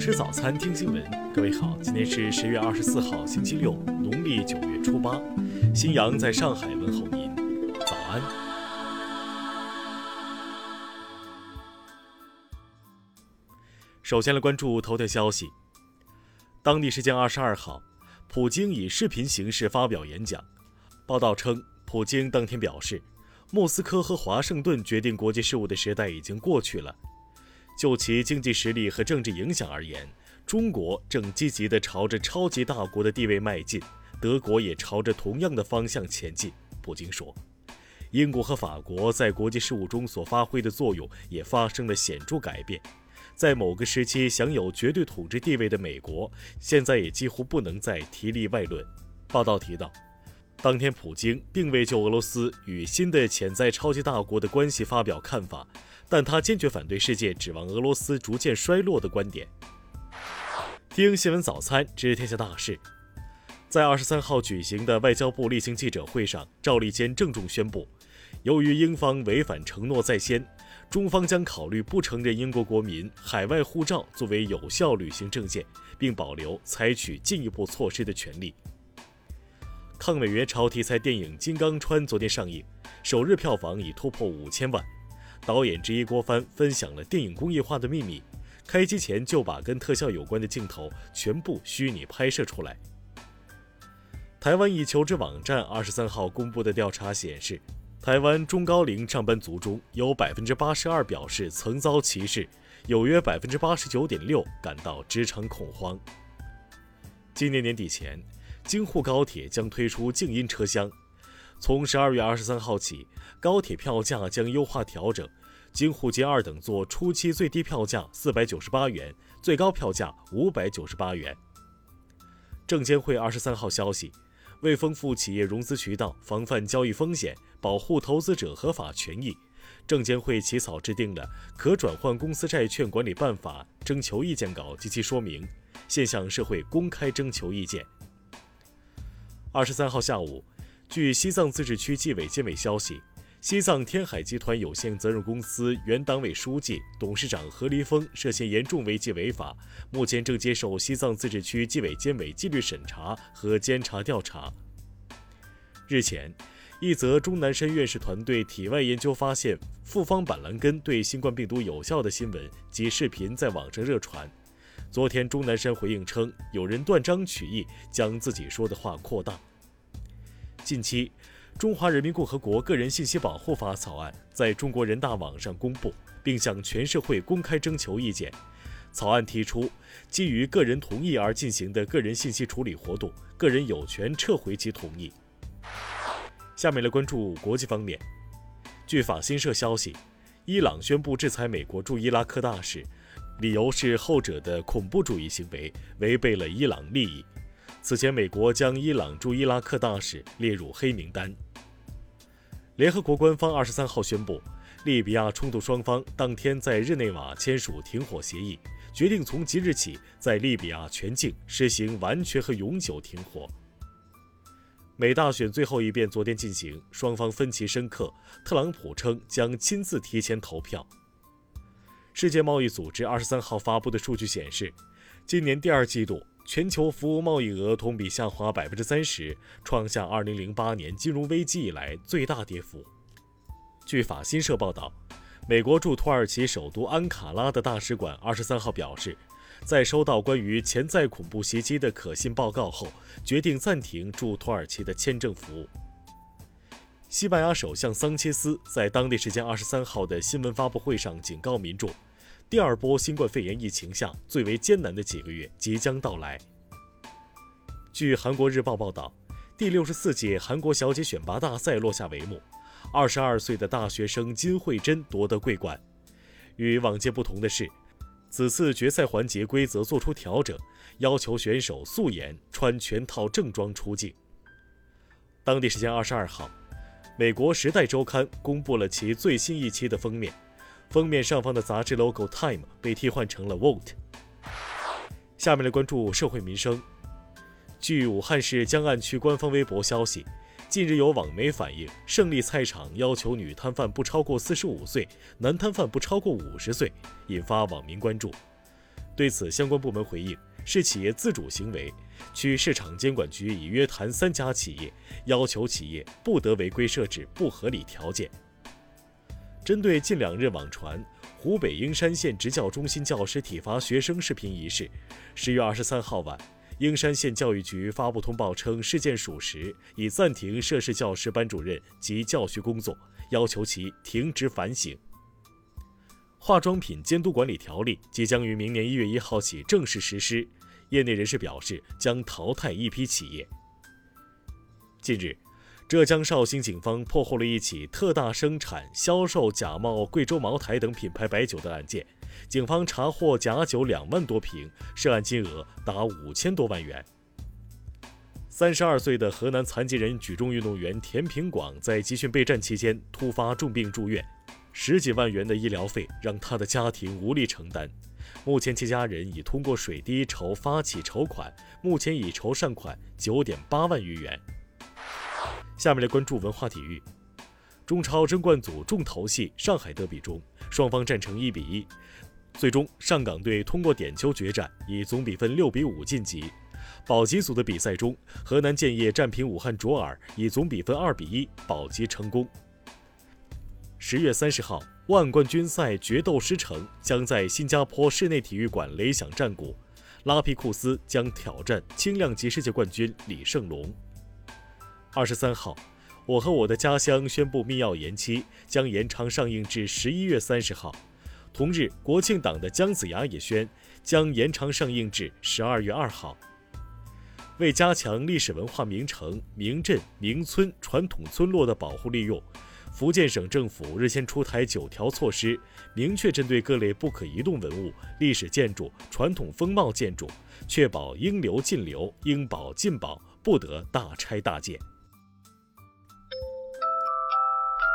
吃早餐，听新闻。各位好，今天是十月二十四号，星期六，农历九月初八。新阳在上海问候您，早安。首先来关注头条消息。当地时间二十二号，普京以视频形式发表演讲。报道称，普京当天表示，莫斯科和华盛顿决定国际事务的时代已经过去了。就其经济实力和政治影响而言，中国正积极地朝着超级大国的地位迈进，德国也朝着同样的方向前进。普京说，英国和法国在国际事务中所发挥的作用也发生了显著改变。在某个时期享有绝对统治地位的美国，现在也几乎不能再提例外论。报道提到，当天普京并未就俄罗斯与新的潜在超级大国的关系发表看法。但他坚决反对世界指望俄罗斯逐渐衰落的观点。听新闻早餐知天下大事。在二十三号举行的外交部例行记者会上，赵立坚郑重宣布，由于英方违反承诺在先，中方将考虑不承认英国国民海外护照作为有效旅行证件，并保留采取进一步措施的权利。抗美援朝题材电影《金刚川》昨天上映，首日票房已突破五千万。导演之一郭帆分享了电影工业化的秘密，开机前就把跟特效有关的镜头全部虚拟拍摄出来。台湾一求职网站二十三号公布的调查显示，台湾中高龄上班族中有百分之八十二表示曾遭歧视，有约百分之八十九点六感到职场恐慌。今年年底前，京沪高铁将推出静音车厢。从十二月二十三号起，高铁票价将优化调整。京沪捷二等座初期最低票价四百九十八元，最高票价五百九十八元。证监会二十三号消息，为丰富企业融资渠道、防范交易风险、保护投资者合法权益，证监会起草制定了《可转换公司债券管理办法》征求意见稿及其说明，现向社会公开征求意见。二十三号下午。据西藏自治区纪委监委消息，西藏天海集团有限责任公司原党委书记、董事长何立峰涉嫌严重违纪违法，目前正接受西藏自治区纪委监委纪律审查和监察调查。日前，一则钟南山院士团队体外研究发现复方板蓝根对新冠病毒有效的新闻及视频在网上热传。昨天，钟南山回应称，有人断章取义，将自己说的话扩大。近期，《中华人民共和国个人信息保护法》草案在中国人大网上公布，并向全社会公开征求意见。草案提出，基于个人同意而进行的个人信息处理活动，个人有权撤回其同意。下面来关注国际方面。据法新社消息，伊朗宣布制裁美国驻伊拉克大使，理由是后者的恐怖主义行为违背了伊朗利益。此前，美国将伊朗驻伊拉克大使列入黑名单。联合国官方二十三号宣布，利比亚冲突双方当天在日内瓦签署停火协议，决定从即日起在利比亚全境实行完全和永久停火。美大选最后一遍昨天进行，双方分歧深刻。特朗普称将亲自提前投票。世界贸易组织二十三号发布的数据显示，今年第二季度。全球服务贸易额同比下滑百分之三十，创下二零零八年金融危机以来最大跌幅。据法新社报道，美国驻土耳其首都安卡拉的大使馆二十三号表示，在收到关于潜在恐怖袭击的可信报告后，决定暂停驻土耳其的签证服务。西班牙首相桑切斯在当地时间二十三号的新闻发布会上警告民众。第二波新冠肺炎疫情下最为艰难的几个月即将到来。据韩国日报报道，第六十四届韩国小姐选拔大赛落下帷幕，二十二岁的大学生金惠珍夺得桂冠。与往届不同的是，此次决赛环节规则做出调整，要求选手素颜穿全套正装出镜。当地时间二十二号，美国《时代周刊》公布了其最新一期的封面。封面上方的杂志 logo Time 被替换成了 Vote。下面来关注社会民生。据武汉市江岸区官方微博消息，近日有网媒反映，胜利菜场要求女摊贩不超过四十五岁，男摊贩不超过五十岁，引发网民关注。对此，相关部门回应是企业自主行为，区市场监管局已约谈三家企业，要求企业不得违规设置不合理条件。针对近两日网传湖北英山县职教中心教师体罚学生视频一事，十月二十三号晚，英山县教育局发布通报称事件属实，已暂停涉事教师班主任及教学工作，要求其停职反省。化妆品监督管理条例即将于明年一月一号起正式实施，业内人士表示将淘汰一批企业。近日，浙江绍兴警方破获了一起特大生产、销售假冒贵州茅台等品牌白酒的案件，警方查获假酒两万多瓶，涉案金额达五千多万元。三十二岁的河南残疾人举重运动员田平广在集训备战期间突发重病住院。十几万元的医疗费让他的家庭无力承担，目前其家人已通过水滴筹发起筹款，目前已筹善款九点八万余元。下面来关注文化体育，中超争冠组重头戏上海德比中，双方战成一比一，最终上港队通过点球决战，以总比分六比五晋级。保级组的比赛中，河南建业战平武汉卓尔，以总比分二比一保级成功。十月三十号，万冠军赛决斗师城将在新加坡室内体育馆擂响战鼓，拉皮库斯将挑战轻量级世界冠军李胜龙。二十三号，我和我的家乡宣布密钥延期，将延长上映至十一月三十号。同日，国庆档的姜子牙也宣将延长上映至十二月二号。为加强历史文化名城、名镇、名村、传统村落的保护利用。福建省政府日前出台九条措施，明确针对各类不可移动文物、历史建筑、传统风貌建筑，确保应留尽留、应保尽保，不得大拆大建。